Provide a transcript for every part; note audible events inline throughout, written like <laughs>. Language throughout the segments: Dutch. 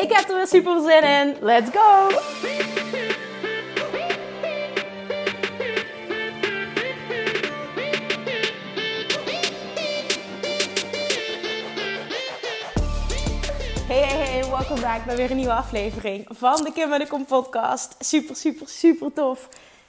Ik heb er weer super zin in. Let's go! Hey, hey, hey, welkom bij weer een nieuwe aflevering van de Kim en de Kom podcast. Super, super, super tof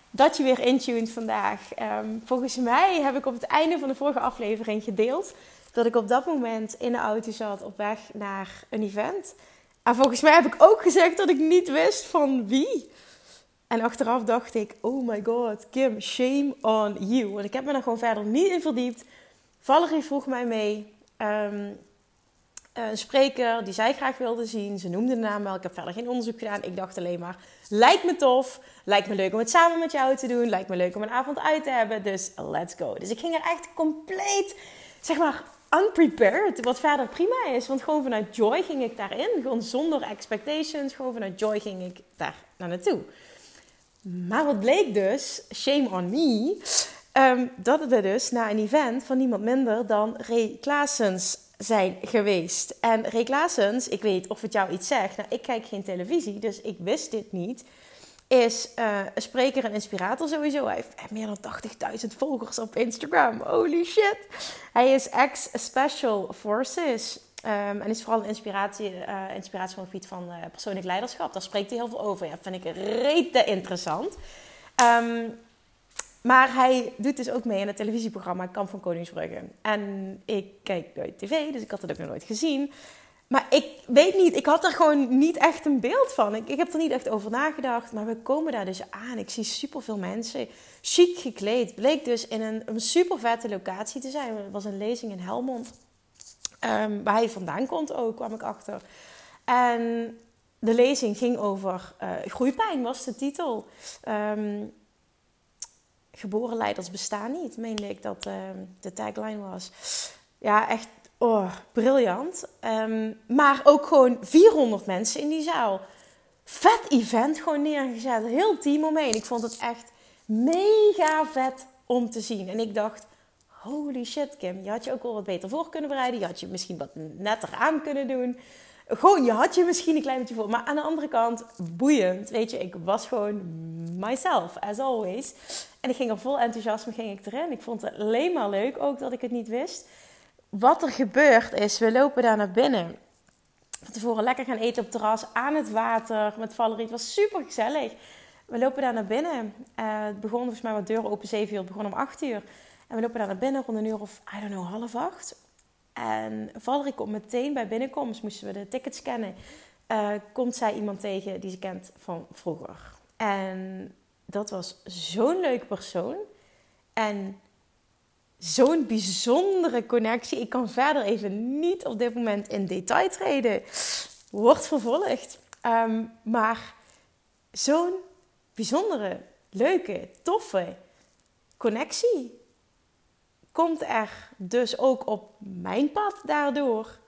dat je weer intuned vandaag. Ehm, volgens mij heb ik op het einde van de vorige aflevering gedeeld dat ik op dat moment in de auto zat op weg naar een event. En volgens mij heb ik ook gezegd dat ik niet wist van wie. En achteraf dacht ik, oh my god, Kim, shame on you. Want ik heb me er gewoon verder niet in verdiept. Valerie vroeg mij mee. Um, een spreker die zij graag wilde zien. Ze noemde de naam wel. Ik heb verder geen onderzoek gedaan. Ik dacht alleen maar, lijkt me tof. Lijkt me leuk om het samen met jou te doen. Lijkt me leuk om een avond uit te hebben. Dus let's go. Dus ik ging er echt compleet, zeg maar, unprepared. Wat verder prima is. Want gewoon vanuit joy ging ik daarin. Gewoon zonder expectations. Gewoon vanuit joy ging ik daar naar naartoe. Maar wat bleek dus, shame on me, um, dat er dus na een event van niemand minder dan Ray zijn geweest. En Ray ik weet of het jou iets zegt. Nou, ik kijk geen televisie, dus ik wist dit niet. Is uh, een spreker en inspirator sowieso. Hij heeft meer dan 80.000 volgers op Instagram. Holy shit. Hij is ex-Special Forces. Um, en is vooral een inspiratie, uh, van het gebied van uh, persoonlijk leiderschap. Daar spreekt hij heel veel over. Ja, vind ik rete interessant. Um, maar hij doet dus ook mee in het televisieprogramma Kamp van Koningsbrugge. En ik kijk nooit tv, dus ik had het ook nog nooit gezien. Maar ik weet niet, ik had er gewoon niet echt een beeld van. Ik, ik heb er niet echt over nagedacht. Maar we komen daar dus aan. Ik zie superveel mensen, chic gekleed. Bleek dus in een, een super vette locatie te zijn. Het was een lezing in Helmond. Um, waar hij vandaan komt ook, kwam ik achter. En de lezing ging over uh, groeipijn, was de titel. Um, geboren leiders bestaan niet, meende ik dat uh, de tagline was. Ja, echt oh, briljant. Um, maar ook gewoon 400 mensen in die zaal. Vet event gewoon neergezet. Heel team omheen. Ik vond het echt mega vet om te zien. En ik dacht, holy shit Kim, je had je ook wel wat beter voor kunnen bereiden. Je had je misschien wat netter aan kunnen doen. Gewoon, je had je misschien een klein beetje voor. Maar aan de andere kant, boeiend. Weet je, ik was gewoon myself, as always. En ik ging er vol enthousiasme ging ik erin. Ik vond het alleen maar leuk, ook dat ik het niet wist. Wat er gebeurt is, we lopen daar naar binnen. Van tevoren lekker gaan eten op het terras, aan het water, met Valerie. Het was super gezellig. We lopen daar naar binnen. Uh, het begon volgens mij wat deuren open 7 uur. Het begon om 8 uur. En we lopen daar naar binnen rond een uur of, I don't know, half acht. En Valerie komt meteen bij binnenkomst, moesten we de tickets scannen. Uh, komt zij iemand tegen die ze kent van vroeger. En dat was zo'n leuke persoon. En zo'n bijzondere connectie. Ik kan verder even niet op dit moment in detail treden. Wordt vervolgd. Um, maar zo'n bijzondere, leuke, toffe connectie komt er dus ook op mijn pad daardoor.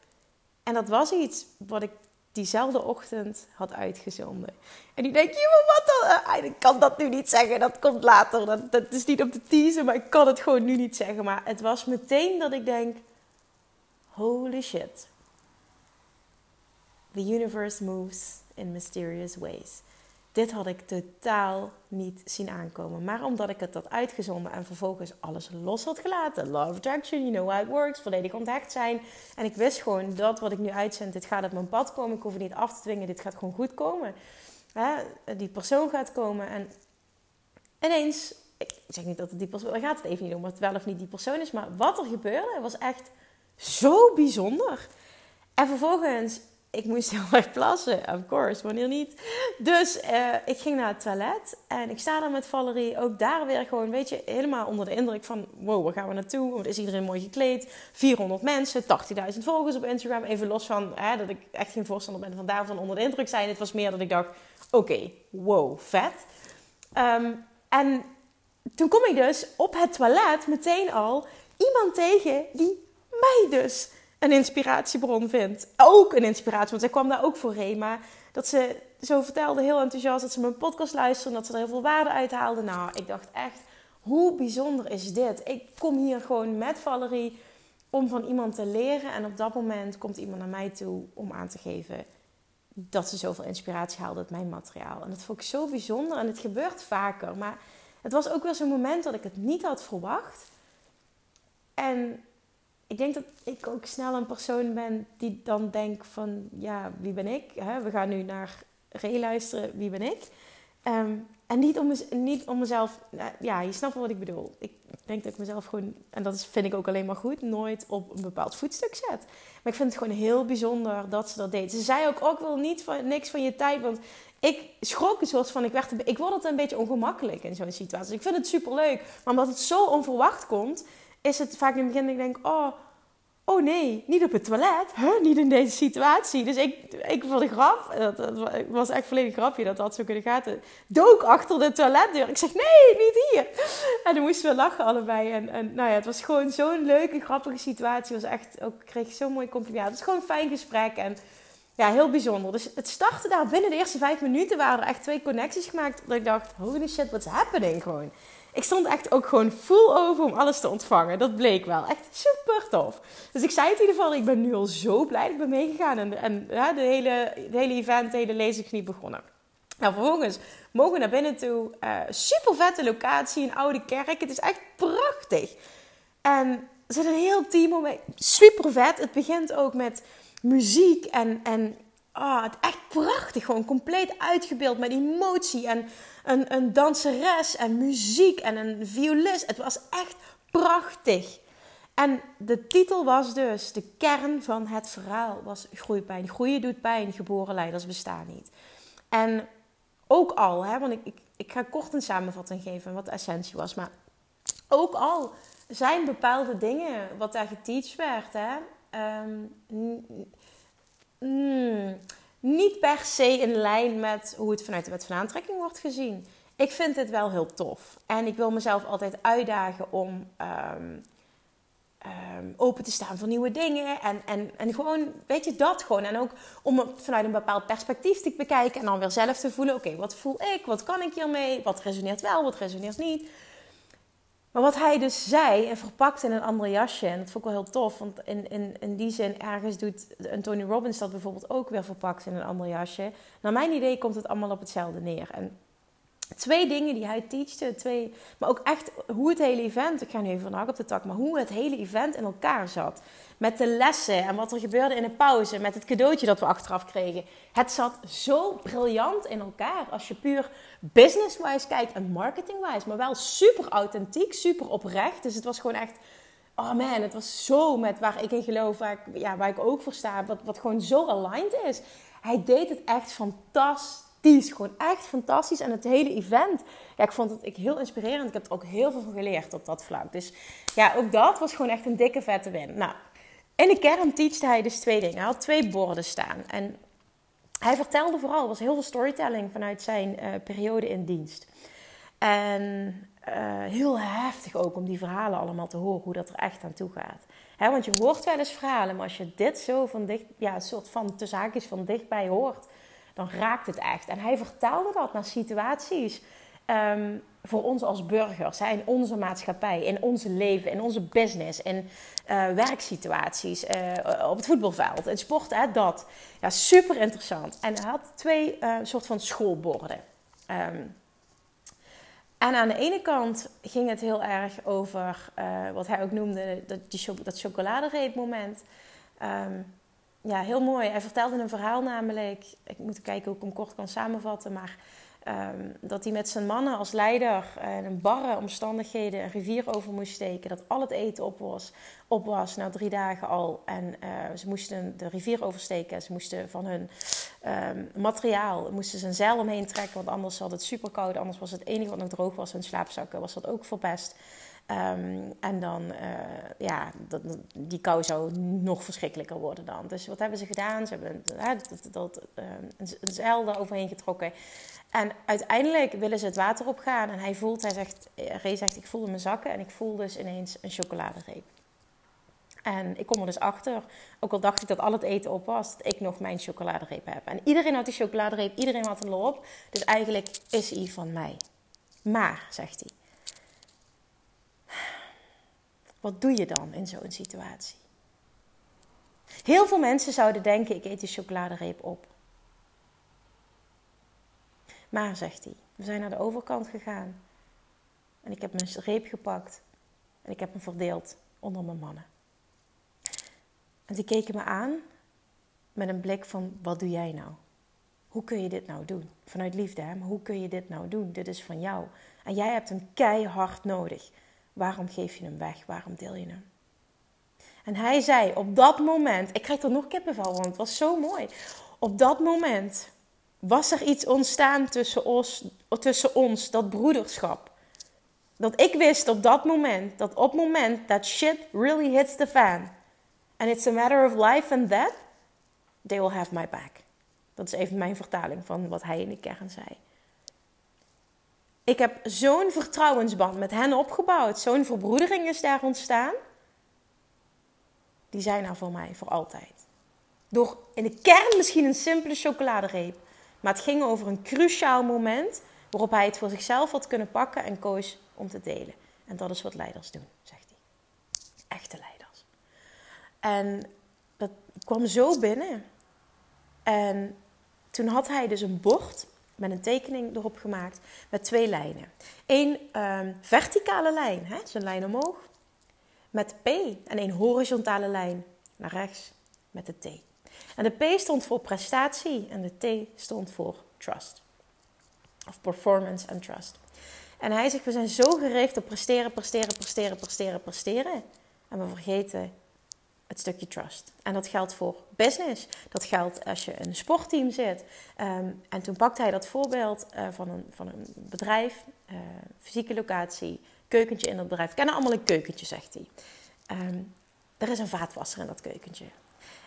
En dat was iets wat ik diezelfde ochtend had uitgezonden. En ik denk, joh, wat dan? Uh, ik kan dat nu niet zeggen, dat komt later. Dat, dat is niet op de teaser, maar ik kan het gewoon nu niet zeggen. Maar het was meteen dat ik denk, holy shit. The universe moves in mysterious ways. Dit had ik totaal niet zien aankomen. Maar omdat ik het had uitgezonden en vervolgens alles los had gelaten. Love attraction, you know how it works. Volledig onthecht zijn. En ik wist gewoon dat wat ik nu uitzend, dit gaat op mijn pad komen. Ik hoef het niet af te dwingen. Dit gaat gewoon goed komen. Hè? Die persoon gaat komen. En ineens, ik zeg niet dat het die persoon, gaat het even niet om. Het wel of niet die persoon is. Maar wat er gebeurde was echt zo bijzonder. En vervolgens ik moest heel erg plassen, of course, wanneer niet. Dus uh, ik ging naar het toilet en ik sta daar met Valerie. Ook daar weer gewoon, weet je, helemaal onder de indruk van... wow, waar gaan we naartoe? Wat is iedereen mooi gekleed? 400 mensen, 80.000 volgers op Instagram. Even los van hè, dat ik echt geen voorstander ben van daarvan onder de indruk zijn. Het was meer dat ik dacht, oké, wow, vet. Um, en toen kom ik dus op het toilet meteen al iemand tegen die mij dus een inspiratiebron vindt. Ook een inspiratie, want zij kwam daar ook voor Rema. Dat ze zo vertelde, heel enthousiast, dat ze mijn podcast luisterde. Dat ze er heel veel waarde uit haalde. Nou, ik dacht echt, hoe bijzonder is dit? Ik kom hier gewoon met Valerie om van iemand te leren. En op dat moment komt iemand naar mij toe om aan te geven dat ze zoveel inspiratie haalde uit mijn materiaal. En dat vond ik zo bijzonder. En het gebeurt vaker. Maar het was ook weer zo'n moment dat ik het niet had verwacht. En ik denk dat ik ook snel een persoon ben die dan denkt van... Ja, wie ben ik? We gaan nu naar Ray luisteren. Wie ben ik? Ehm, en niet om, niet om mezelf... Nou, ja, je snapt wel wat ik bedoel. Ik denk dat ik mezelf gewoon... En dat vind ik ook alleen maar goed. Nooit op een bepaald voetstuk zet. Maar ik vind het gewoon heel bijzonder dat ze dat deed. Ze zei ook, ook wel niet van, niks van je tijd. Want ik schrok een soort van... Ik, werd ik word het een beetje ongemakkelijk in zo'n situatie. Ik vind het super leuk. Maar omdat het zo onverwacht komt is het vaak in het begin dat ik denk, oh, oh nee, niet op het toilet. Huh? Niet in deze situatie. Dus ik, ik voor de grap, dat, was echt volledig grapje dat dat zo kunnen gaan. Dook achter de toiletdeur. Ik zeg, nee, niet hier. En dan moesten we lachen allebei. En, en nou ja, het was gewoon zo'n leuke, grappige situatie. Het was echt, ook kreeg ik zo'n mooi compliment. Het was gewoon een fijn gesprek en ja, heel bijzonder. Dus het startte daar binnen de eerste vijf minuten waren er echt twee connecties gemaakt. Dat ik dacht, holy shit, what's happening gewoon ik stond echt ook gewoon full over om alles te ontvangen. Dat bleek wel. Echt super tof. Dus ik zei het in ieder geval, ik ben nu al zo blij dat ik ben meegegaan. En, en ja, de, hele, hele event, de hele lezing niet begonnen. Nou, vervolgens mogen we naar binnen toe. Uh, super vette locatie, een oude kerk. Het is echt prachtig. En er zit een heel team om Super vet. Het begint ook met muziek en, en oh, het echt prachtig. Gewoon compleet uitgebeeld met emotie en een, een danseres en muziek en een violist. Het was echt prachtig. En de titel was dus, de kern van het verhaal was groeipijn. Groeien doet pijn, geboren leiders bestaan niet. En ook al, hè, want ik, ik, ik ga kort een samenvatting geven wat de essentie was. Maar ook al zijn bepaalde dingen wat daar geteacht werd, hè, um, niet per se in lijn met hoe het vanuit de wet van aantrekking wordt gezien. Ik vind het wel heel tof. En ik wil mezelf altijd uitdagen om ehm, ehm, open te staan voor nieuwe dingen. En, en, en gewoon, weet je, dat gewoon. En ook om het vanuit een bepaald perspectief te bekijken. En dan weer zelf te voelen, oké, wat voel ik? Wat kan ik hiermee? Wat resoneert wel, wat resoneert niet? Maar wat hij dus zei en verpakt in een ander jasje, en dat vond ik wel heel tof, want in, in, in die zin ergens doet Tony Robbins dat bijvoorbeeld ook weer verpakt in een ander jasje. Naar mijn idee komt het allemaal op hetzelfde neer. En twee dingen die hij teachte, twee, maar ook echt hoe het hele event, ik ga nu even op de tak, maar hoe het hele event in elkaar zat. Met de lessen en wat er gebeurde in de pauze, met het cadeautje dat we achteraf kregen. Het zat zo briljant in elkaar als je puur business-wise kijkt en marketing-wise, maar wel super authentiek, super oprecht. Dus het was gewoon echt, oh man, het was zo met waar ik in geloof, waar ik, ja, waar ik ook voor sta, wat, wat gewoon zo aligned is. Hij deed het echt fantastisch die is gewoon echt fantastisch. En het hele event, ja, ik vond het ik heel inspirerend. Ik heb er ook heel veel van geleerd op dat vlak. Dus ja, ook dat was gewoon echt een dikke vette win. Nou, in de kern teachte hij dus twee dingen. Hij had twee borden staan. En hij vertelde vooral, was heel veel storytelling vanuit zijn uh, periode in dienst. En uh, heel heftig ook om die verhalen allemaal te horen, hoe dat er echt aan toe gaat. Want je hoort wel eens verhalen, maar als je dit zo van dicht, ja, soort van te zaakjes van dichtbij hoort, dan raakt het echt. En hij vertaalde dat naar situaties um, voor ons als burgers, in onze maatschappij, in onze leven, in onze business, in uh, werksituaties, uh, op het voetbalveld, in sport, hè, dat. Ja, super interessant. En hij had twee uh, soort van schoolborden. Um, en aan de ene kant ging het heel erg over wat hij ook noemde, dat, die, dat chocoladereep-moment. Um, ja, heel mooi. Hij vertelde een verhaal namelijk. Ik moet kijken hoe ik hem kort kan samenvatten. Maar Ehm, dat hij met zijn mannen als leider uh, in barre omstandigheden een rivier over moest steken. Dat al het eten op was, op was na drie dagen al. En uh, ze moesten de rivier oversteken. Ze moesten van hun um, materiaal moesten ze een zeil omheen trekken. Want anders had het super koud. Anders was het enige wat nog droog was hun slaapzakken. Was dat ook verpest. Um, en dan, uh, ja, dat, die kou zou nog verschrikkelijker worden dan. Dus wat hebben ze gedaan? Ze hebben uh, dat, uh, een, zeil eroverheen getrokken. En uiteindelijk willen ze het water opgaan. En hij voelt, hij zegt, Ray zegt, ik voelde mijn zakken. En ik voel dus ineens een chocoladereep. En ik kom er dus achter, ook al dacht ik dat al het eten op was, dat ik nog mijn chocoladereep heb. En iedereen had die chocoladereep, iedereen had een lol op. Dus eigenlijk is hij van mij. Maar, zegt hij, wat doe je dan in zo'n situatie? Heel veel mensen zouden denken: ik eet die chocoladereep op. Maar, zegt hij, we zijn naar de overkant gegaan. En ik heb mijn reep gepakt. En ik heb hem verdeeld onder mijn mannen. En die keken me aan met een blik van: wat doe jij nou? Hoe kun je dit nou doen? Vanuit liefde, hè? Maar hoe kun je dit nou doen? Dit is van jou. En jij hebt hem keihard nodig. Waarom geef je hem weg? Waarom deel je hem? En hij zei op dat moment, ik krijg er nog kippenvel, want het was zo mooi. Op dat moment was er iets ontstaan tussen ons, tussen ons dat broederschap. Dat ik wist op dat moment, dat op het moment dat shit really hits the fan. And it's a matter of life and death, they will have my back. Dat is even mijn vertaling van wat hij in de kern zei. Ik heb zo'n vertrouwensband met hen opgebouwd. Zo'n verbroedering is daar ontstaan. Die zijn er voor mij voor altijd. Door in de kern misschien een simpele chocoladereep. Maar het ging over een cruciaal moment waarop hij het voor zichzelf had kunnen pakken en koos om te delen. En dat is wat leiders doen, zegt hij. Echte leiders. En dat kwam zo binnen. En toen had hij dus een bord met een tekening erop gemaakt met twee lijnen. Eén um, verticale lijn, hè, dus een lijn omhoog, met P. En een horizontale lijn naar rechts met de T. En de P stond voor prestatie en de T stond voor trust. Of performance and trust. En hij zegt, we zijn zo gericht op presteren, presteren, presteren, presteren, presteren. En we vergeten het stukje trust. En dat geldt voor business. Dat geldt als je een sportteam zit. Ehm, en toen pakte hij dat voorbeeld uh, van, een, van een bedrijf, uh, fysieke locatie, keukentje in dat bedrijf. We kennen allemaal een keukentje, zegt hij. Um, er is een vaatwasser in dat keukentje.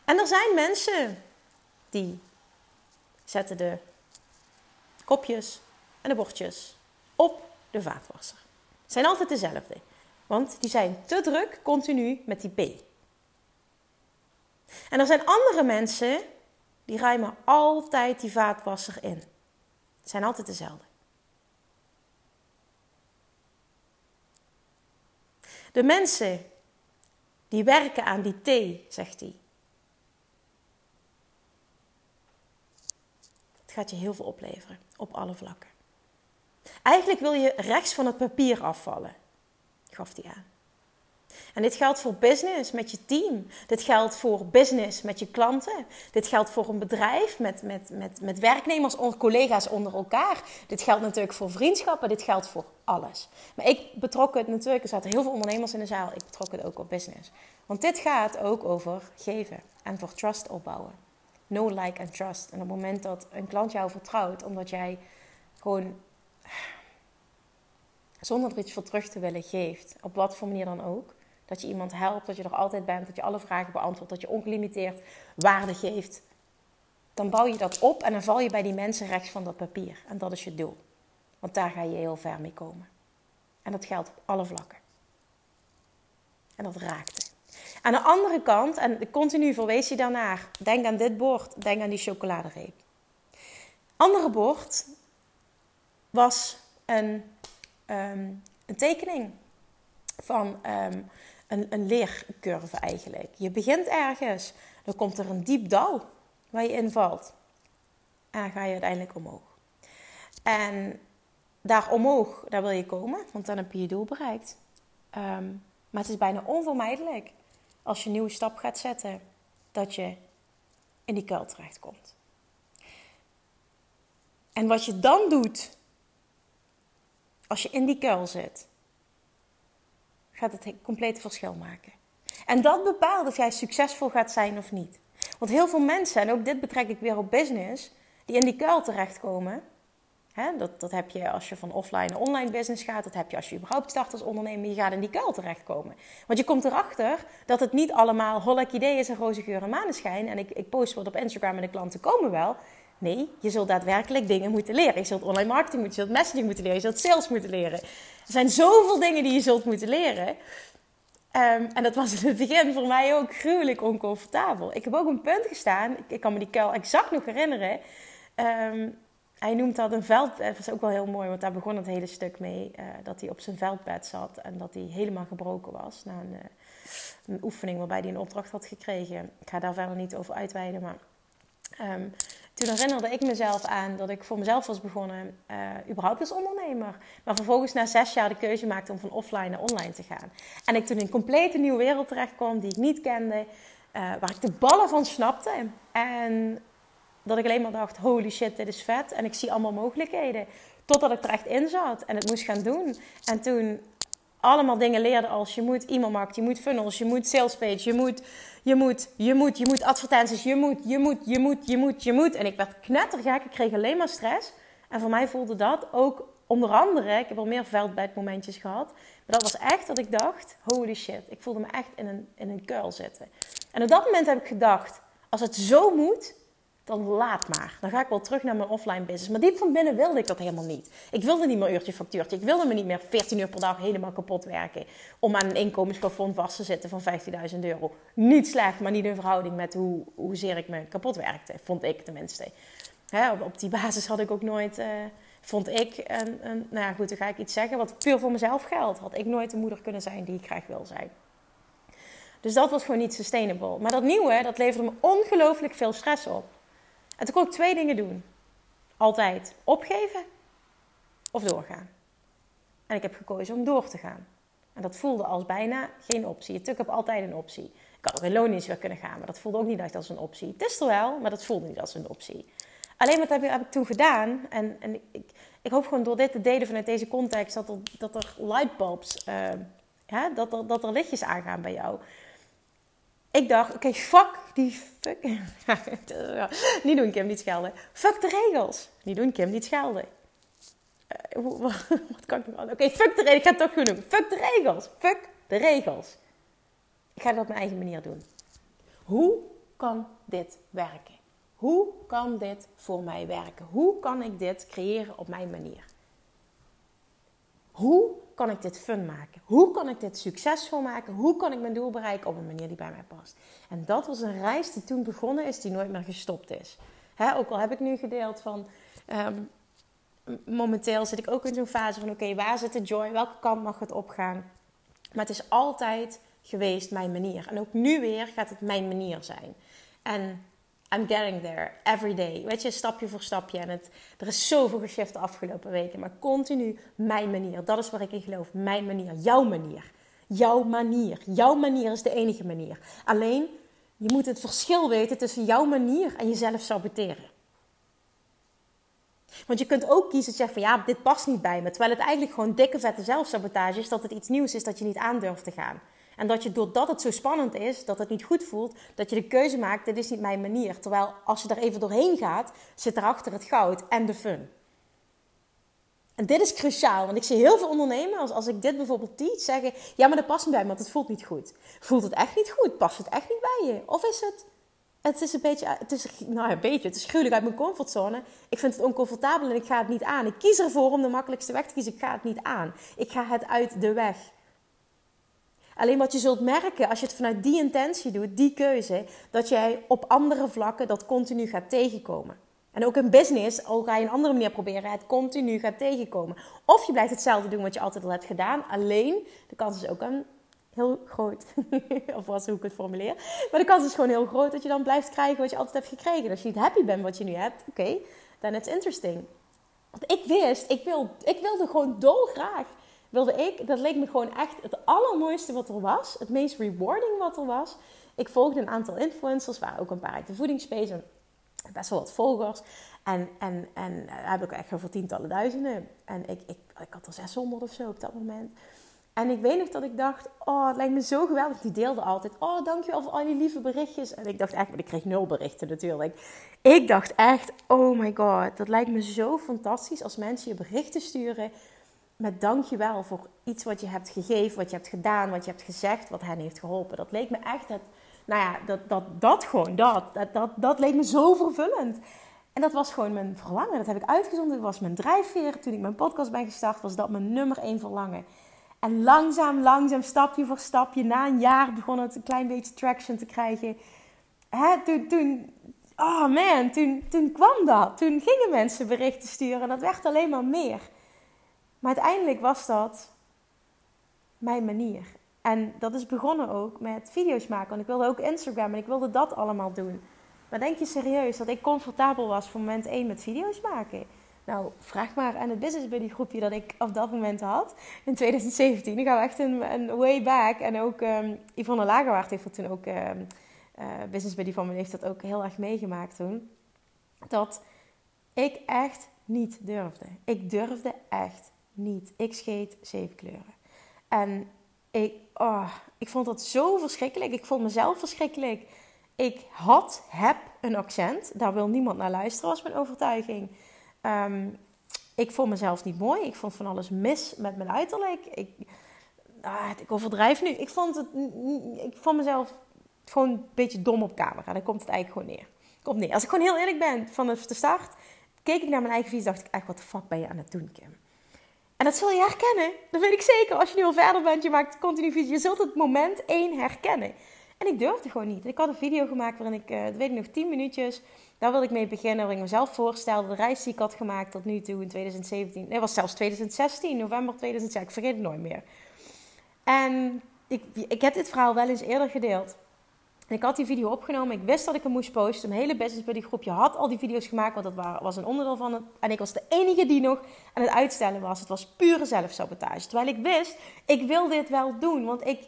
En er zijn mensen die zetten de kopjes en de bordjes op de vaatwasser. Het zijn altijd dezelfde. Want die zijn te druk continu met die B. En er zijn andere mensen die ruimen altijd die vaatwasser in. Het zijn altijd dezelfde. De mensen die werken aan die thee, zegt hij. Het gaat je heel veel opleveren op alle vlakken. Eigenlijk wil je rechts van het papier afvallen, gaf hij aan. En dit geldt voor business met je team. Dit geldt voor business met je klanten. Dit geldt voor een bedrijf met, met, met, met werknemers, collega's onder elkaar. Dit geldt natuurlijk voor vriendschappen. Dit geldt voor alles. Maar ik betrok het natuurlijk, er zaten heel veel ondernemers in de zaal. Ik betrok het ook op business. Want dit gaat ook over geven en voor trust opbouwen. No, like en trust. En op het moment dat een klant jou vertrouwt, omdat jij gewoon zonder er iets voor terug te willen geeft, op wat voor manier dan ook, dat je iemand helpt, dat je er altijd bent, dat je alle vragen beantwoordt, dat je ongelimiteerd waarde geeft. Dan bouw je dat op en dan val je bij die mensen rechts van dat papier. En dat is je doel. Want daar ga je heel ver mee komen. En dat geldt op alle vlakken. En dat raakte. Aan de andere kant, en continu verwees je daarnaar, denk aan dit bord, denk aan die chocoladereep. Andere bord was een, um, een tekening van um, een, een leercurve eigenlijk. Je begint ergens, dan komt er een diep dal waar je invalt. En dan ga je uiteindelijk omhoog. En daar omhoog, daar wil je komen, want dan heb je je doel bereikt. Ehm, maar het is bijna onvermijdelijk als je een nieuwe stap gaat zetten, dat je in die kuil terechtkomt. En wat je dan doet, als je in die kuil zit, gaat het complete verschil maken. En dat bepaalt of jij succesvol gaat zijn of niet. Want heel veel mensen, en ook dit betrek ik weer op business, die in die kuil terechtkomen. Hè, dat, dat heb je als je van offline naar online business gaat. Dat heb je als je überhaupt start als ondernemer. Je gaat in die kuil terechtkomen. Want je komt erachter dat het niet allemaal hollek idee is en roze geur en maneschijn. En ik, ik post wat op Instagram en de klanten komen wel. Nee, je zult daadwerkelijk dingen moeten leren. Je zult online marketing moeten, je zult messaging moeten leren, je zult sales moeten leren. Er zijn zoveel dingen die je zult moeten leren. Ehm, en dat was in het begin voor mij ook gruwelijk oncomfortabel. Ik heb ook een punt gestaan, ik, kan me die kuil exact nog herinneren. Ehm, hij noemt dat een veld. Dat was ook wel heel mooi, want daar begon het hele stuk mee. Uh, dat hij op zijn veldbed zat en dat hij helemaal gebroken was. Na een, uh, een, oefening waarbij hij een opdracht had gekregen. Ik ga daar verder niet over uitweiden, maar um, toen herinnerde ik mezelf aan dat ik voor mezelf was begonnen, uh, überhaupt als ondernemer. Maar vervolgens na zes jaar de keuze maakte om van offline naar online te gaan. En ik toen in een complete nieuwe wereld terecht kwam die ik niet kende, waar ik de ballen van snapte. En dat ik alleen maar dacht, holy shit, dit is vet. En ik zie allemaal mogelijkheden. Totdat ik er echt in zat en het moest gaan doen. En toen allemaal dingen leerde als je moet e-mailmarkt, je moet funnels, je moet salespage, je moet, je moet, je moet, je moet advertenties, je moet, je moet, je moet, je moet, je moet. En ik werd knettergek, ik kreeg alleen maar stress. En voor mij voelde dat ook onder andere, ik heb al meer veldbedmomentjes gehad. Maar dat was echt dat ik dacht, holy shit, ik voelde me echt in een, in een kuil zitten. En op dat moment heb ik gedacht, als het zo moet, dan laat maar. Dan ga ik wel terug naar mijn offline business. Maar diep van binnen wilde ik dat helemaal niet. Ik wilde niet meer uurtje factuurtje. Ik wilde me niet meer 14 uur per dag helemaal kapot werken. Om aan een inkomensplafond vast te zitten van 15.000 euro. Niet slecht, maar niet in verhouding met hoe, hoezeer ik me kapot werkte. Vond ik tenminste. Hè, op, die basis had ik ook nooit... Uh, vond ik, een, een, nou ja goed, dan ga ik iets zeggen wat puur voor mezelf geldt. Had ik nooit de moeder kunnen zijn die ik graag wil zijn. Dus dat was gewoon niet sustainable. Maar dat nieuwe, dat leverde me ongelooflijk veel stress op. En toen kon ik twee dingen doen. Altijd opgeven of doorgaan. En ik heb gekozen om door te gaan. En dat voelde als bijna geen optie. Het took heb altijd een optie. Ik had ook in loondienst weer kunnen gaan, maar dat voelde ook niet als een optie. Het is er wel, maar dat voelde niet als een optie. Alleen wat heb, heb ik toen gedaan. En, en ik, ik, hoop gewoon door dit te delen vanuit deze context dat er, dat er lightbulbs, ja, dat, er, dat er lichtjes aangaan bij jou ik dacht, oké, fuck die fuck. <laughs> niet doen, Kim, niet schelden. Fuck de regels. Niet doen, Kim, niet schelden. Uh, <laughs> wat kan ik nog Oké, fuck de regels. Ik ga het toch gewoon doen. Fuck de regels. Fuck de regels. Ik ga het op mijn eigen manier doen. Hoe kan dit werken? Hoe kan dit voor mij werken? Hoe kan ik dit creëren op mijn manier? Hoe kan ik dit fun maken? Hoe kan ik dit succesvol maken? Hoe kan ik mijn doel bereiken op een manier die bij mij past? En dat was een reis die toen begonnen is, die nooit meer gestopt is. ook al heb ik nu gedeeld van. Ehm, momenteel zit ik ook in zo'n fase van: oké, waar zit de joy? Welke kant mag het opgaan? Maar het is altijd geweest mijn manier. En ook nu weer gaat het mijn manier zijn. En I'm getting there every day. Weet je, stapje voor stapje. En het, er is zoveel geschift de afgelopen weken. Maar continu mijn manier. Dat is waar ik in geloof. Mijn manier. Jouw manier. Jouw manier. Jouw manier is de enige manier. Alleen, je moet het verschil weten tussen jouw manier en jezelf saboteren. Want je kunt ook kiezen je zegt van ja, dit past niet bij me. Terwijl het eigenlijk gewoon dikke vette zelfsabotage is dat het iets nieuws is dat je niet aandurft te gaan. En dat je doordat het zo spannend is, dat het niet goed voelt, dat je de keuze maakt, dit is niet mijn manier. Terwijl als je er even doorheen gaat, zit erachter het goud en de fun. En dit is cruciaal, want ik zie heel veel ondernemers, als ik dit bijvoorbeeld teach, zeggen: Ja, maar dat past niet bij me, want het voelt niet goed. Voelt het echt niet goed? Past het echt niet bij je? Of is het, het is een beetje, het is, nou een beetje, het is gruwelijk uit mijn comfortzone. Ik vind het oncomfortabel en ik ga het niet aan. Ik kies ervoor om de makkelijkste weg te kiezen. Ik ga het niet aan. Ik ga het uit de weg. Alleen wat je zult merken als je het vanuit die intentie doet, die keuze, dat jij op andere vlakken dat continu gaat tegenkomen. En ook in business, al ga je een andere manier proberen, het continu gaat tegenkomen. Of je blijft hetzelfde doen wat je altijd al hebt gedaan. Alleen, de kans is ook een heel groot. <laughs> of was hoe ik het formuleer. Maar de kans is gewoon heel groot dat je dan blijft krijgen wat je altijd hebt gekregen. Als je niet happy bent wat je nu hebt, oké, okay, it's interesting. Want ik wist, ik, wil, ik wilde gewoon dolgraag wilde ik, dat leek me gewoon echt het allermooiste wat er was. Het meest rewarding wat er was. Ik volgde een aantal influencers, waren ook een paar uit de voedingsspace. best wel wat volgers. En, en, en heb ik echt voor tientallen duizenden. En ik, ik, ik had er 600 of zo op dat moment. En ik weet nog dat ik dacht, oh, het lijkt me zo geweldig. Die deelde altijd, oh, dankjewel voor al die lieve berichtjes. En ik dacht echt, maar ik kreeg nul berichten natuurlijk. Ik dacht echt, oh my god, dat lijkt me zo fantastisch als mensen je berichten sturen met dankjewel voor iets wat je hebt gegeven, wat je hebt gedaan, wat je hebt gezegd, wat hen heeft geholpen. Dat leek me echt het, nou ja, dat, dat, dat gewoon, dat, dat, dat, leek me zo vervullend. En dat was gewoon mijn verlangen. Dat heb ik uitgezonden. Dat was mijn drijfveer. Toen ik mijn podcast ben gestart, was dat mijn nummer één verlangen. En langzaam, langzaam, stapje voor stapje, na een jaar begon het een klein beetje traction te krijgen. Hè, toen, toen, oh man, toen, toen kwam dat. Toen gingen mensen berichten sturen en dat werd alleen maar meer. Maar uiteindelijk was dat mijn manier. En dat is begonnen ook met video's maken. Want ik wilde ook Instagram en ik wilde dat allemaal doen. Maar denk je serieus dat ik comfortabel was voor moment 1 met video's maken? Nou, vraag maar aan het Business Buddy groepje dat ik op dat moment had. In 2017. Dan gaan echt een, way back. En ook um, Yvonne Lagerwaard heeft dat toen ook... Um, Business Buddy van me heeft dat ook heel erg meegemaakt toen. Dat ik echt niet durfde. Ik durfde echt niet. Ik scheet zeven kleuren. En ik, oh, ik vond dat zo verschrikkelijk. Ik vond mezelf verschrikkelijk. Ik had, heb een accent. Daar wil niemand naar luisteren, was mijn overtuiging. Ehm, ik vond mezelf niet mooi. Ik vond van alles mis met mijn uiterlijk. Ik, ah, ik overdrijf nu. Ik vond, het, ik vond mezelf gewoon een beetje dom op camera. Daar komt het eigenlijk gewoon neer. Komt neer. Als ik gewoon heel eerlijk ben, vanaf de start keek ik naar mijn eigen visie dacht ik echt, wat de fuck ben je aan het doen, Kim? En dat zul je herkennen. Dat weet ik zeker. Als je nu al verder bent, je maakt continu video. Je zult het moment één herkennen. En ik durfde gewoon niet. Ik had een video gemaakt waarin ik, uh, dat weet ik nog, 10 minuutjes. Daar wilde ik mee beginnen. Waarin ik mezelf voorstelde. De reis die ik had gemaakt tot nu toe in 2017. Nee, was zelfs 2016, november 2016. Ik vergeet het nooit meer. En ik, ik heb dit verhaal wel eens eerder gedeeld. Ik had die video opgenomen. Ik wist dat ik hem moest posten. Mijn hele business buddy groepje had al die video's gemaakt. Want dat was een onderdeel van het. En ik was de enige die nog aan het uitstellen was. Het was pure zelfsabotage. Terwijl ik wist, ik wil dit wel doen. Want ik,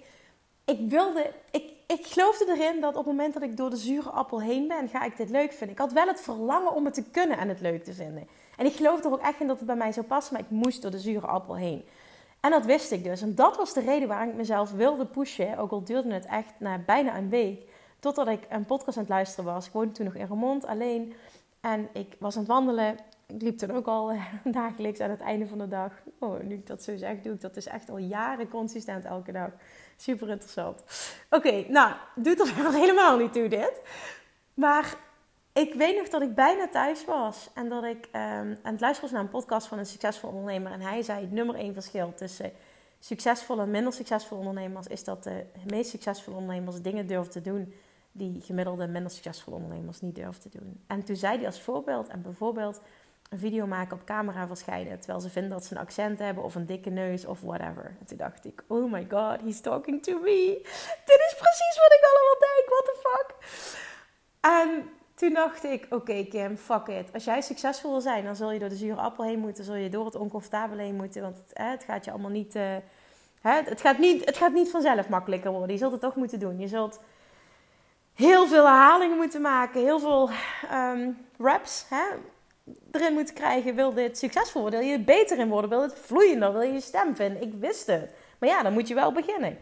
ik wilde. Ik, ik geloofde erin dat op het moment dat ik door de zure appel heen ben, ga ik dit leuk vinden. Ik had wel het verlangen om het te kunnen en het leuk te vinden. En ik geloofde er ook echt in dat het bij mij zou passen, maar ik moest door de zure appel heen. En dat wist ik dus. En dat was de reden waarom ik mezelf wilde pushen, ook al duurde het echt nou, bijna een week. Totdat ik een podcast aan het luisteren was. Ik woonde toen nog in Remond alleen. En ik was aan het wandelen. Ik liep toen ook al <laughs> dagelijks aan het einde van de dag. Oh, nu ik dat zo zeg, doe ik dat dus echt al jaren consistent elke dag. Super interessant. Oké, nou, doet er <laughs> helemaal niet toe dit. Maar ik weet nog dat ik bijna thuis was. En dat ik um, aan het luisteren was naar een podcast van een succesvol ondernemer. En hij zei: het nummer één verschil tussen succesvolle en minder succesvolle ondernemers is dat de meest succesvolle ondernemers dingen durven te doen die gemiddelde minder succesvolle ondernemers niet durven te doen. En toen zei hij als voorbeeld, en bijvoorbeeld een video maken op camera verschijnen. Terwijl ze vinden dat ze een accent hebben of een dikke neus of whatever. En toen dacht ik, oh my god, he's talking to me. Dit is precies wat ik allemaal denk, what the fuck. En toen dacht ik, oké Kim, fuck it. Als jij succesvol wil zijn, dan zul je door de zure appel heen moeten. Zul je door het oncomfortabele heen moeten. Want het, gaat je allemaal niet, uh, het, gaat niet... Het gaat niet vanzelf makkelijker worden. Je zult het toch moeten doen. Je zult heel veel herhalingen moeten maken. Heel veel um, raps, hè? erin moet krijgen, wil dit succesvol worden, wil je er beter in worden, wil het vloeiender, wil je je stem vinden. Ik wist het. Maar ja, dan moet je wel beginnen.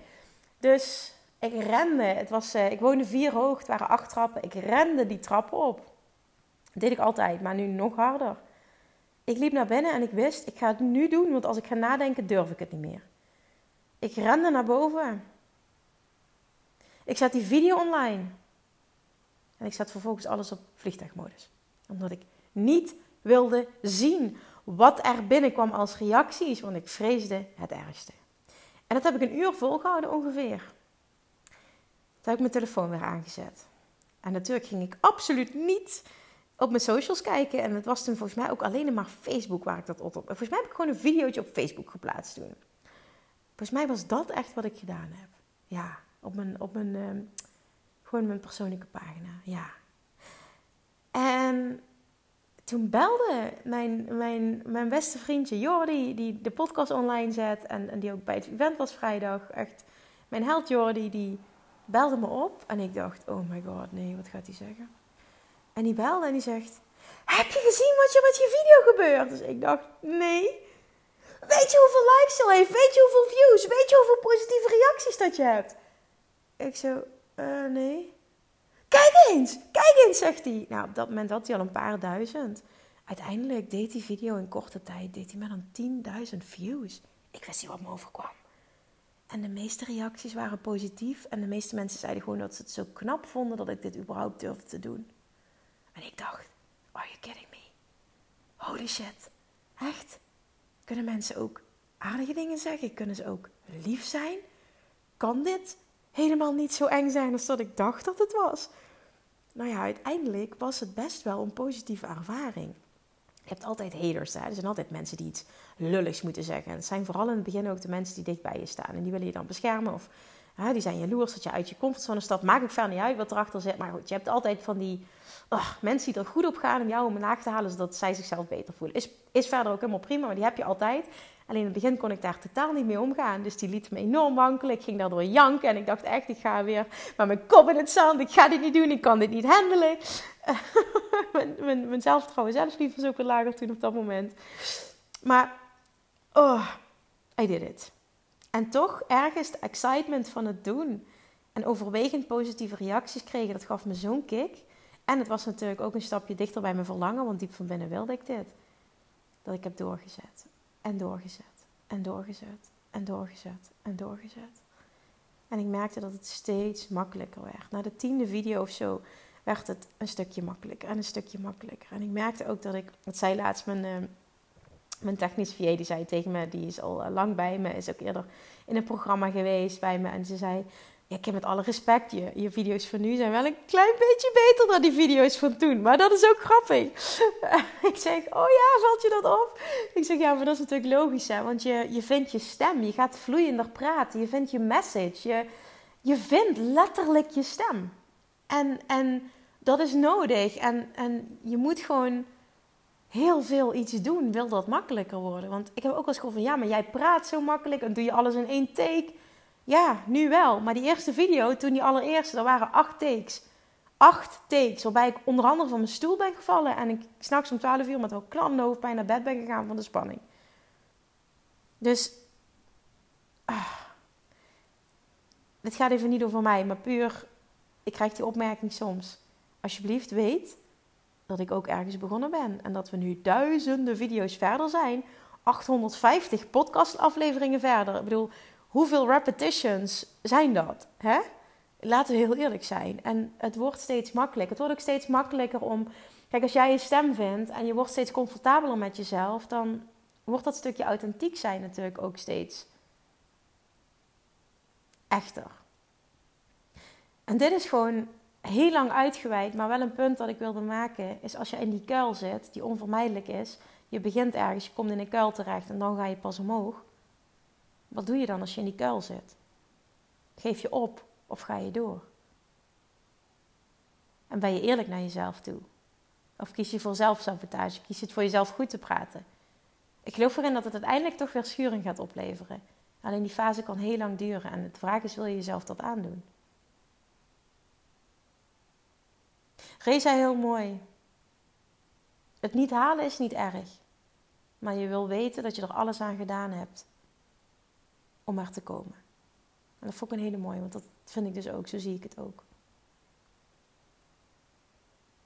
Dus ik rende. Het was, uh, ik woonde vier hoog, het waren acht trappen. Ik rende die trappen op. Dat deed ik altijd, maar nu nog harder. Ik liep naar binnen en ik wist, ik ga het nu doen, want als ik ga nadenken, durf ik het niet meer. Ik rende naar boven. Ik zet die video online. En ik zet vervolgens alles op vliegtuigmodus. Omdat ik niet wilde zien wat er binnenkwam als reacties, want ik vreesde het ergste. En dat heb ik een uur volgehouden ongeveer. Toen heb ik mijn telefoon weer aangezet. En natuurlijk ging ik absoluut niet op mijn socials kijken. En het was toen volgens mij ook alleen maar Facebook waar ik dat op. En volgens mij heb ik gewoon een videootje op Facebook geplaatst toen. Volgens mij was dat echt wat ik gedaan heb. Ja, op mijn, op mijn, uh, gewoon mijn persoonlijke pagina. Ja. En toen belde mijn, mijn, mijn beste vriendje Jordi, die de podcast online zet en, en die ook bij het event was vrijdag. Echt, mijn held Jordi, die belde me op en ik dacht, oh my god, nee, wat gaat hij zeggen? En die belde en die zegt: Heb je gezien wat je met je video gebeurt? Dus ik dacht: Nee. Weet je hoeveel likes al heeft? Weet je hoeveel views? Weet je hoeveel positieve reacties dat je hebt? Ik zo: uh, Nee. Kijk eens, kijk eens, zegt hij. Nou, op dat moment had hij al een paar duizend. Uiteindelijk deed die video in korte tijd deed hij met dan 10.000 views. Ik wist niet wat me overkwam. En de meeste reacties waren positief. En de meeste mensen zeiden gewoon dat ze het zo knap vonden dat ik dit überhaupt durfde te doen. En ik dacht, are you kidding me? Holy shit. Echt? Kunnen mensen ook aardige dingen zeggen? Kunnen ze ook lief zijn? Kan dit helemaal niet zo eng zijn als dat ik dacht dat het was? Nou ja, uiteindelijk was het best wel een positieve ervaring. Je hebt altijd haters. Hè? Er zijn altijd mensen die iets lulligs moeten zeggen. En het zijn vooral in het begin ook de mensen die dicht bij je staan. En die willen je dan beschermen. Of hè, die zijn jaloers dat je uit je comfortzone stapt. Maakt ook verder niet uit wat erachter zit. Maar goed, je hebt altijd van die oh, mensen die er goed op gaan om jou omlaag te halen. Zodat zij zichzelf beter voelen. Is, is verder ook helemaal prima. Maar die heb je altijd. Alleen in het begin kon ik daar totaal niet mee omgaan. Dus die liet me enorm wankelen. Ik ging daardoor janken. En ik dacht echt, ik ga weer met mijn kop in het zand. Ik ga dit niet doen. Ik kan dit niet handelen. <laughs> mijn, mijn, mijn zelfvertrouwen, zelfliefde was ook weer lager toen op dat moment. Maar, oh, I did it. En toch ergens de excitement van het doen. En overwegend positieve reacties kregen. Dat gaf me zo'n kick. En het was natuurlijk ook een stapje dichter bij mijn verlangen. Want diep van binnen wilde ik dit. Dat ik heb doorgezet. En doorgezet. En doorgezet. En doorgezet. En doorgezet. En ik merkte dat het steeds makkelijker werd. Na de tiende video of zo werd het een stukje makkelijker en een stukje makkelijker. En ik merkte ook dat ik, dat zei laatst mijn, uh, mijn technisch VA, die zei tegen me, die is al lang bij me, is ook eerder in een programma geweest bij me. En ze zei, ja, ik heb met alle respect, je, je video's van nu zijn wel een klein beetje beter dan die video's van toen. Maar dat is ook grappig. <laughs> ik zeg, oh ja, valt je dat op? Ik zeg, ja, maar dat is natuurlijk logisch, hè. Want je, je vindt je stem, je gaat vloeiender praten, je vindt je message, je, je vindt letterlijk je stem. En, en dat is nodig. En, en je moet gewoon heel veel iets doen, wil dat makkelijker worden. Want ik heb ook wel eens gehoord van, ja, maar jij praat zo makkelijk en doe je alles in één take. Ja, nu wel. Maar die eerste video, toen die allereerste, er waren acht takes. Acht takes, waarbij ik onder andere van mijn stoel ben gevallen en ik s'nachts om 12 uur met een klamme hoofdpijn naar bed ben gegaan van de spanning. Dus, ah, dit gaat even niet over mij, maar puur, ik krijg die opmerking soms alsjeblieft weet dat ik ook ergens begonnen ben. En dat we nu duizenden video's verder zijn. 850 podcastafleveringen verder. Ik bedoel, hoeveel repetitions zijn dat? Hè? Laten we heel eerlijk zijn. En het wordt steeds makkelijker. Het wordt ook steeds makkelijker om. Kijk, als jij je stem vindt en je wordt steeds comfortabeler met jezelf, dan wordt dat stukje authentiek zijn natuurlijk ook steeds echter. En dit is gewoon heel lang uitgeweid, maar wel een punt dat ik wilde maken, is als je in die kuil zit, die onvermijdelijk is, je begint ergens, je komt in een kuil terecht en dan ga je pas omhoog. Wat doe je dan als je in die kuil zit? Geef je op of ga je door? En ben je eerlijk naar jezelf toe? Of kies je voor zelfsabotage? Kies je het voor jezelf goed te praten? Ik geloof erin dat het uiteindelijk toch weer schuring gaat opleveren. Alleen die fase kan heel lang duren en de vraag is: wil je jezelf dat aandoen? Ray zei heel mooi: Het niet halen is niet erg, maar je wil weten dat je er alles aan gedaan hebt om er te komen. En dat vond ik een hele mooie, want dat vind ik dus ook, zo zie ik het ook.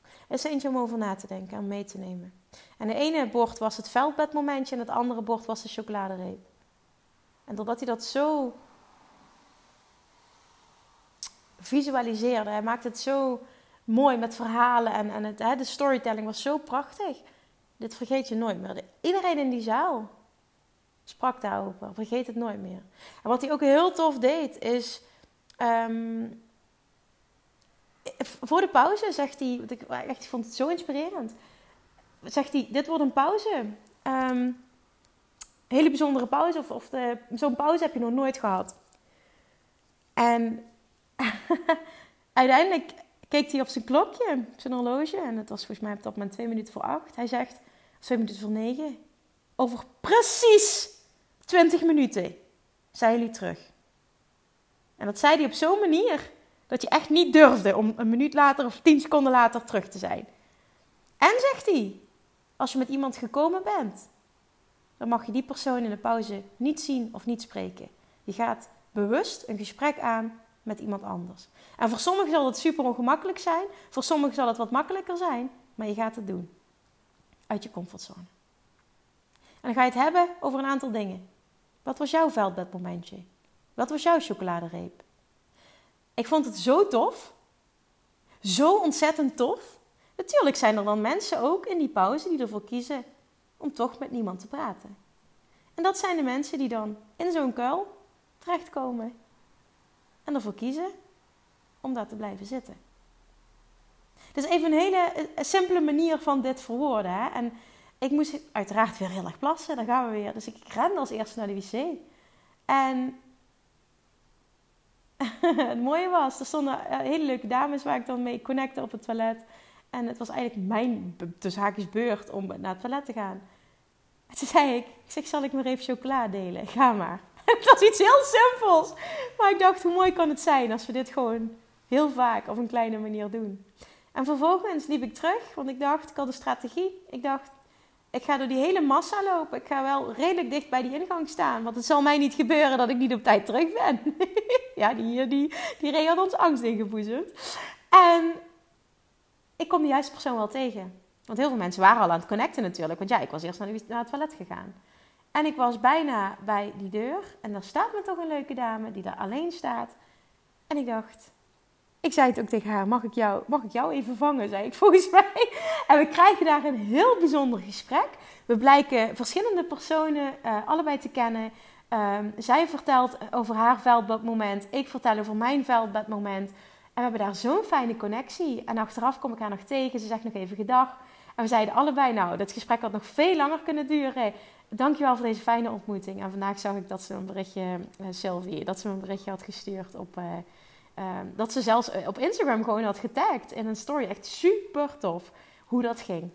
Er is eentje om over na te denken en mee te nemen. En de ene bord was het veldbedmomentje en het andere bord was de chocoladereep. En doordat hij dat zo visualiseerde, hij maakte het zo mooi met verhalen en, en het, hè, de storytelling was zo prachtig. Dit vergeet je nooit meer. Iedereen in die zaal sprak daarover. Vergeet het nooit meer. En wat hij ook heel tof deed is. Ehm, voor de pauze zegt hij. Ik vond het zo inspirerend. Zegt hij: Dit wordt een pauze. Um, hele bijzondere pauze. Of, of zo'n pauze heb je nog nooit gehad. En <laughs> uiteindelijk keek hij op zijn klokje, zijn horloge. En het was volgens mij op dat moment twee minuten voor acht. Hij zegt, twee minuten voor negen. Over precies 20 minuten zijn jullie terug. En dat zei hij op zo'n manier dat je echt niet durfde om een minuut later of tien seconden later terug te zijn. En zegt hij, als je met iemand gekomen bent, dan mag je die persoon in de pauze niet zien of niet spreken. Je gaat bewust een gesprek aan met iemand anders. En voor sommigen zal het super ongemakkelijk zijn, voor sommigen zal het wat makkelijker zijn, maar je gaat het doen. Uit je comfortzone. En dan ga je het hebben over een aantal dingen. Wat was jouw veldbedmomentje? Wat was jouw chocoladereep? Ik vond het zo tof. Zo ontzettend tof. Natuurlijk zijn er dan mensen ook in die pauze die ervoor kiezen om toch met niemand te praten. En dat zijn de mensen die dan in zo'n kuil terechtkomen en ervoor kiezen om daar te blijven zitten. Dus even een hele eh, simpele manier van dit verwoorden. Hè? En ik moest uiteraard weer heel erg plassen, daar gaan we weer. Dus ik rende als eerste naar de wc. En <laughs> het mooie was, er stonden eh, hele leuke dames waar ik dan mee connecte op het toilet. En het was eigenlijk mijn, tussen haakjes, beurt om naar het toilet te gaan. En toen zei ik, ik zeg, zal ik maar even chocola delen? Ga maar. <laughs> het was iets heel simpels. Maar ik dacht, hoe mooi kan het zijn als we dit gewoon heel vaak op een kleine manier doen. En vervolgens liep ik terug, want ik dacht, ik had een strategie. Ik dacht, ik ga door die hele massa lopen. Ik ga wel redelijk dicht bij die ingang staan. Want het zal mij niet gebeuren dat ik niet op tijd terug ben. <laughs> ja, die, die, die Ray had ons angst ingeboezemd. En ik kom de juiste persoon wel tegen. Want heel veel mensen waren al aan het connecten natuurlijk. Want ja, ik was eerst naar het toilet gegaan. En ik was bijna bij die deur. En daar staat me toch een leuke dame die daar alleen staat. En ik dacht, ik zei het ook tegen haar, mag ik jou, mag ik jou even vangen, zei ik <laughs> volgens mij. En we krijgen daar een heel bijzonder gesprek. We blijken verschillende personen uh, allebei te kennen. Um, zij vertelt over haar veldbadmoment, ik vertel over mijn veldbadmoment. En we hebben daar zo'n fijne connectie. En achteraf kom ik haar nog tegen, ze zegt nog even gedag. En we zeiden allebei, nou, dat gesprek had nog veel langer kunnen duren. Dankjewel voor deze fijne ontmoeting. En vandaag zag ik dat ze een berichtje, uh, Sylvie, dat ze een berichtje had gestuurd op... Uh, Ehm, dat ze zelfs eh, op Instagram gewoon had getagd in een story. Echt super tof hoe dat ging.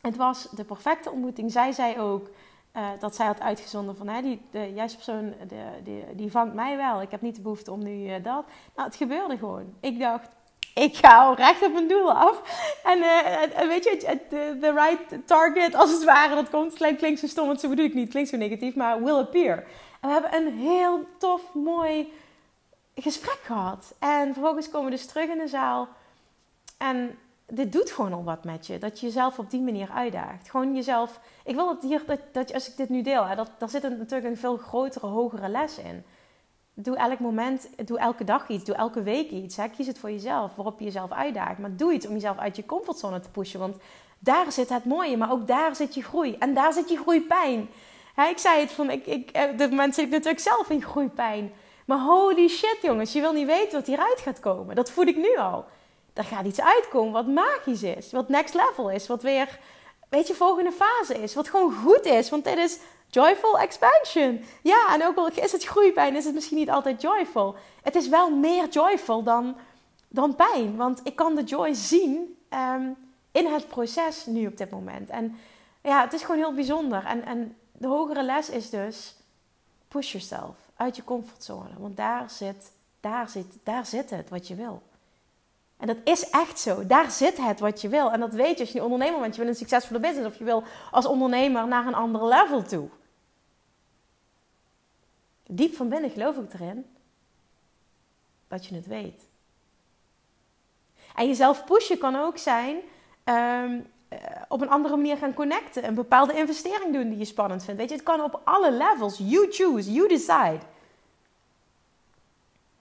Het was de perfecte ontmoeting. Zij zei ook dat zij had uitgezonden van... Hè, die, de juiste persoon, de, die, die vangt mij wel. Ik heb niet de behoefte om nu dat. Nou, het gebeurde gewoon. Ik dacht, ik ga recht op mijn doel af. En uh, weet je, de right target als het ware, dat komt, klinkt, zo stom, want zo bedoel ik niet, klinkt zo negatief, maar will appear. En we hebben een heel tof, mooi gesprek gehad. En vervolgens komen we dus terug in de zaal. En dit doet gewoon al wat met je. Dat je jezelf op die manier uitdaagt. Gewoon jezelf. Ik wil dat hier, dat, dat als ik dit nu deel, hè, dat, daar zit natuurlijk een veel grotere, hogere les in. Doe elk moment, doe elke dag iets, doe elke week iets. Hè. Kies het voor jezelf, waarop je jezelf uitdaagt. Maar doe iets om jezelf uit je comfortzone te pushen. Want daar zit het mooie, maar ook daar zit je groei. En daar zit je groeipijn. Hè, ik zei het van, ik, ik, eh, op zit ik natuurlijk zelf in groeipijn. Maar holy shit, jongens, je wil niet weten wat hieruit gaat komen. Dat voel ik nu al. Er gaat iets uitkomen wat magisch is, wat next level is, wat weer, weet je, volgende fase is, wat gewoon goed is. Want dit is joyful expansion. Ja, en ook al is het groeipijn, is het misschien niet altijd joyful. Het is wel meer joyful dan, dan pijn, want ik kan de joy zien um, in het proces nu op dit moment. En ja, het is gewoon heel bijzonder. En, en de hogere les is dus push yourself uit je comfortzone. Want daar zit, daar, zit, daar zit het wat je wil. En dat is echt zo. Daar zit het wat je wil. En dat weet je als je ondernemer bent. Je wil een succesvolle business. Of je wil als ondernemer naar een ander level toe. Diep van binnen geloof ik erin dat je het weet. En jezelf pushen kan ook zijn um, op een andere manier gaan connecten. Een bepaalde investering doen die je spannend vindt. Weet je, het kan op alle levels. You choose, you decide.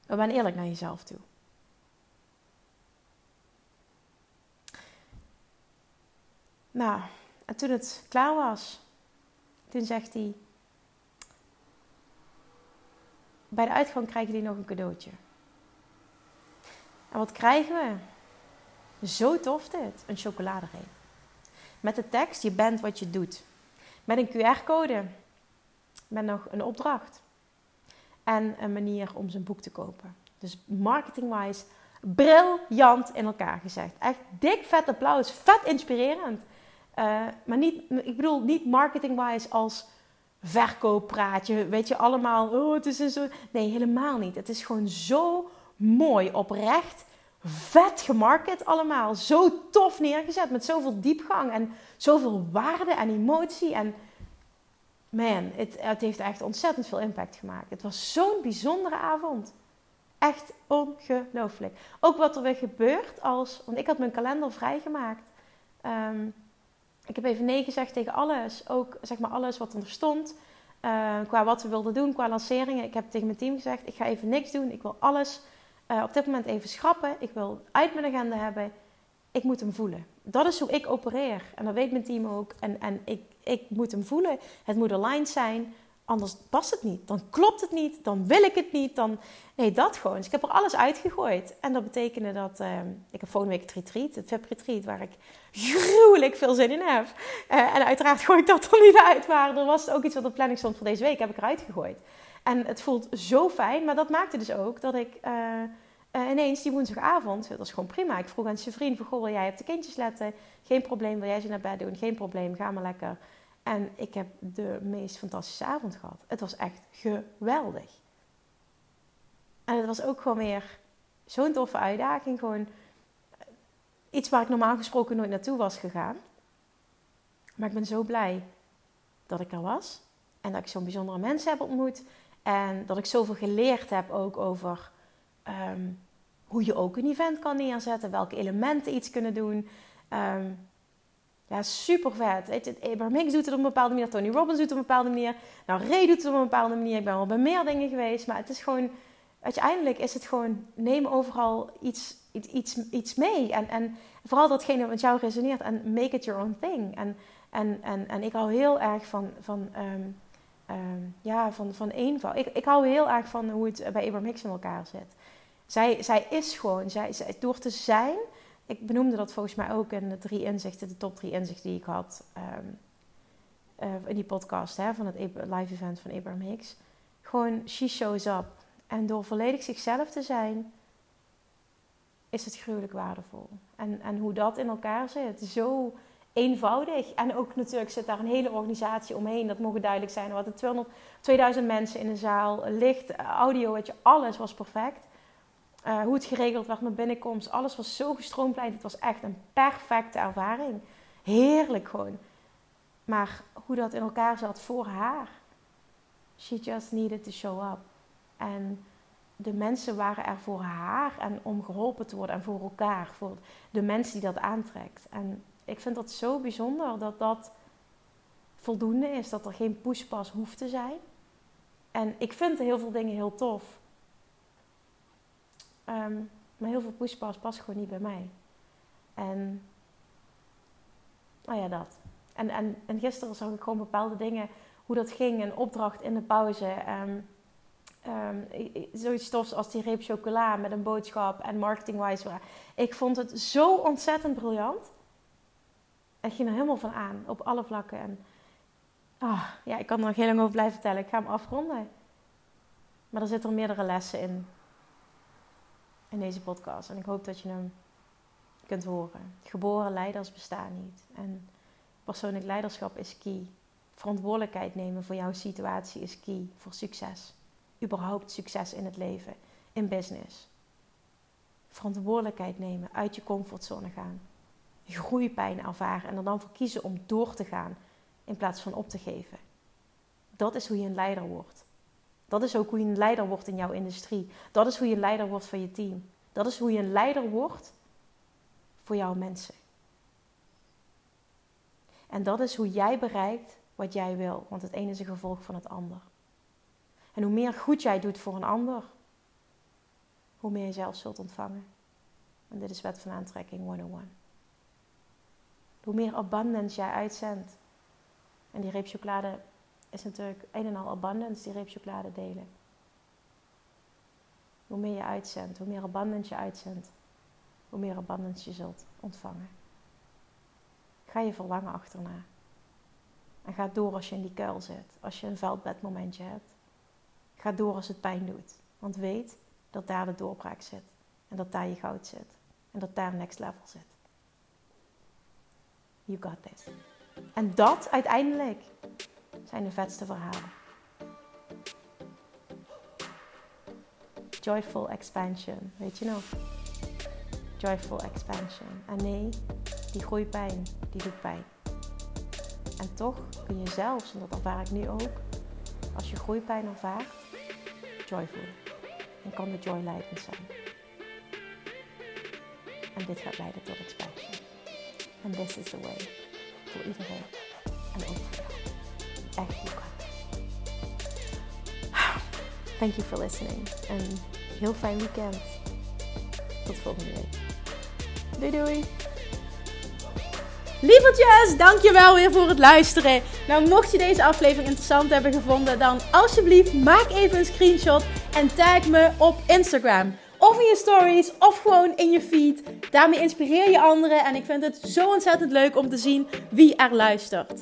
Maar ben eerlijk naar jezelf toe. Nou, en toen het klaar was, toen zegt hij: Bij de uitgang krijgen jullie nog een cadeautje. En wat krijgen we? Zo tof dit, een chocoladereep. Met de tekst, je bent wat je doet. Met een QR-code. Met nog een opdracht. En een manier om zijn boek te kopen. Dus marketing-wise, briljant in elkaar gezegd. Echt dik vet applaus. Vet inspirerend. Uh, maar niet, ik bedoel niet marketing-wise als verkooppraatje. Weet je allemaal, oh het is zo. Nee, helemaal niet. Het is gewoon zo mooi, oprecht, vet gemarket allemaal. Zo tof neergezet. Met zoveel diepgang en zoveel waarde en emotie. En man, het, het heeft echt ontzettend veel impact gemaakt. Het was zo'n bijzondere avond. Echt ongelooflijk. Ook wat er weer gebeurt als... Want ik had mijn kalender vrijgemaakt. Um, ik heb even nee gezegd tegen alles. Ook zeg maar alles wat er stond. Uh, qua wat we wilden doen, qua lanceringen. Ik heb tegen mijn team gezegd: ik ga even niks doen. Ik wil alles uh, op dit moment even schrappen. Ik wil uit mijn agenda hebben. Ik moet hem voelen. Dat is hoe ik opereer. En dat weet mijn team ook. En, en ik, ik moet hem voelen. Het moet aligned zijn. Anders past het niet. Dan klopt het niet. Dan wil ik het niet. Dan... Nee, dat gewoon. Dus ik heb er alles uitgegooid. En dat betekende dat... Uh, ik heb volgende week het retreat. Het VIP retreat. Waar ik gruwelijk veel zin in heb. Uh, en uiteraard gooi ik dat er niet uit. Maar er was ook iets wat op planning stond voor deze week. Heb ik eruit gegooid. En het voelt zo fijn. Maar dat maakte dus ook dat ik... Uh, ineens die woensdagavond, dat was gewoon prima. Ik vroeg aan zijn vriend: Goh, wil jij op de kindjes letten? Geen probleem, wil jij ze naar bed doen? Geen probleem, ga maar lekker. En ik heb de meest fantastische avond gehad. Het was echt geweldig. En het was ook gewoon weer zo'n toffe uitdaging. Gewoon iets waar ik normaal gesproken nooit naartoe was gegaan. Maar ik ben zo blij dat ik er was. En dat ik zo'n bijzondere mensen heb ontmoet. En dat ik zoveel geleerd heb ook over ehm, hoe je ook een event kan neerzetten. Welke elementen iets kunnen doen. Um, ja, super vet. Weet je, Hicks doet het op een bepaalde manier. Tony Robbins doet het op een bepaalde manier. Nou, Ray doet het op een bepaalde manier. Ik ben wel bij meer dingen geweest. Maar het is gewoon... Uiteindelijk is het gewoon... Neem overal iets, iets, iets mee. En, en vooral datgene wat jou resoneert. En make it your own thing. En, en, en, en ik hou heel erg van... van um, um, ja, van, van eenvoud. Ik, ik hou heel erg van hoe het bij Abraham Hicks in elkaar zit. Zij, zij is gewoon... Zij, zij, door te zijn ik benoemde dat volgens mij ook in de drie inzichten, de top drie inzichten die ik had um, uh, in die podcast hè, van het live event van Abraham Hicks. Gewoon, she shows up. En door volledig zichzelf te zijn, is het gruwelijk waardevol. En, en hoe dat in elkaar zit, zo eenvoudig. En ook natuurlijk zit daar een hele organisatie omheen. Dat mogen duidelijk zijn. Er hadden 200, 2000 mensen in de zaal. Licht, audio, alles was perfect. Uh, hoe het geregeld werd met binnenkomst. Alles was zo gestroomlijnd. Het was echt een perfecte ervaring. Heerlijk gewoon. Maar hoe dat in elkaar zat voor haar. She just needed to show up. En de mensen waren er voor haar en om geholpen te worden en voor elkaar. Voor de mensen die dat aantrekt. En ik vind dat zo bijzonder dat dat voldoende is. Dat er geen pushpas hoeft te zijn. En ik vind heel veel dingen heel tof. Ehm, maar heel veel pushpas past gewoon niet bij mij. En, oh ja, dat. En, en, en gisteren zag ik gewoon bepaalde dingen, hoe dat ging, een opdracht in de pauze. Um, um, zoiets stofs als die reep chocola met een boodschap en marketing-wise. Ik vond het zo ontzettend briljant. Ik ging er helemaal van aan, op alle vlakken. En oh, ja, ik kan er nog heel lang over blijven vertellen. Ik ga hem afronden. Maar er zitten er meerdere lessen in in deze podcast. En ik hoop dat je hem kunt horen. Geboren leiders bestaan niet. En persoonlijk leiderschap is key. Verantwoordelijkheid nemen voor jouw situatie is key voor succes. Überhaupt succes in het leven, in business. Verantwoordelijkheid nemen, uit je comfortzone gaan. Groeipijn ervaren en er dan voor kiezen om door te gaan in plaats van op te geven. Dat is hoe je een leider wordt. Dat is ook hoe je een leider wordt in jouw industrie. Dat is hoe je een leider wordt van je team. Dat is hoe je een leider wordt voor jouw mensen. En dat is hoe jij bereikt wat jij wil, want het ene is een gevolg van het ander. En hoe meer goed jij doet voor een ander, hoe meer je zelf zult ontvangen. En dit is wet van aantrekking 101. Hoe meer abundance jij uitzendt. En die reep chocolade is natuurlijk een en al abundance, die reep chocolade delen. Hoe meer je uitzendt, hoe meer abundance je uitzendt, hoe meer abundance je zult ontvangen. Ga je verlangen achterna. En ga door als je in die kuil zit, als je een veldbedmomentje hebt. Ga door als het pijn doet. Want weet dat daar de doorbraak zit. En dat daar je goud zit. En dat daar next level zit. You got this. En dat uiteindelijk zijn de vetste verhalen. Joyful expansion, weet je nog? joyful expansion. En nee, die groeipijn, die doet pijn. En toch kun je zelfs, en dat ervaar ik nu ook, als je groeipijn ervaart, joy voelen. En kan de joy leidend zijn. En dit gaat leiden tot expansion. En this is the way. Voor iedereen. En ook. Echt kan. <sighs> Thank you for listening. En heel fijn weekend. Tot volgende week. Doei doei. Lievertjes, dankjewel weer voor het luisteren. Nou, mocht je deze aflevering interessant hebben gevonden, dan alsjeblieft maak even een screenshot en tag me op Instagram. Of in je stories, of gewoon in je feed. Daarmee inspireer je anderen en ik vind het zo ontzettend leuk om te zien wie er luistert.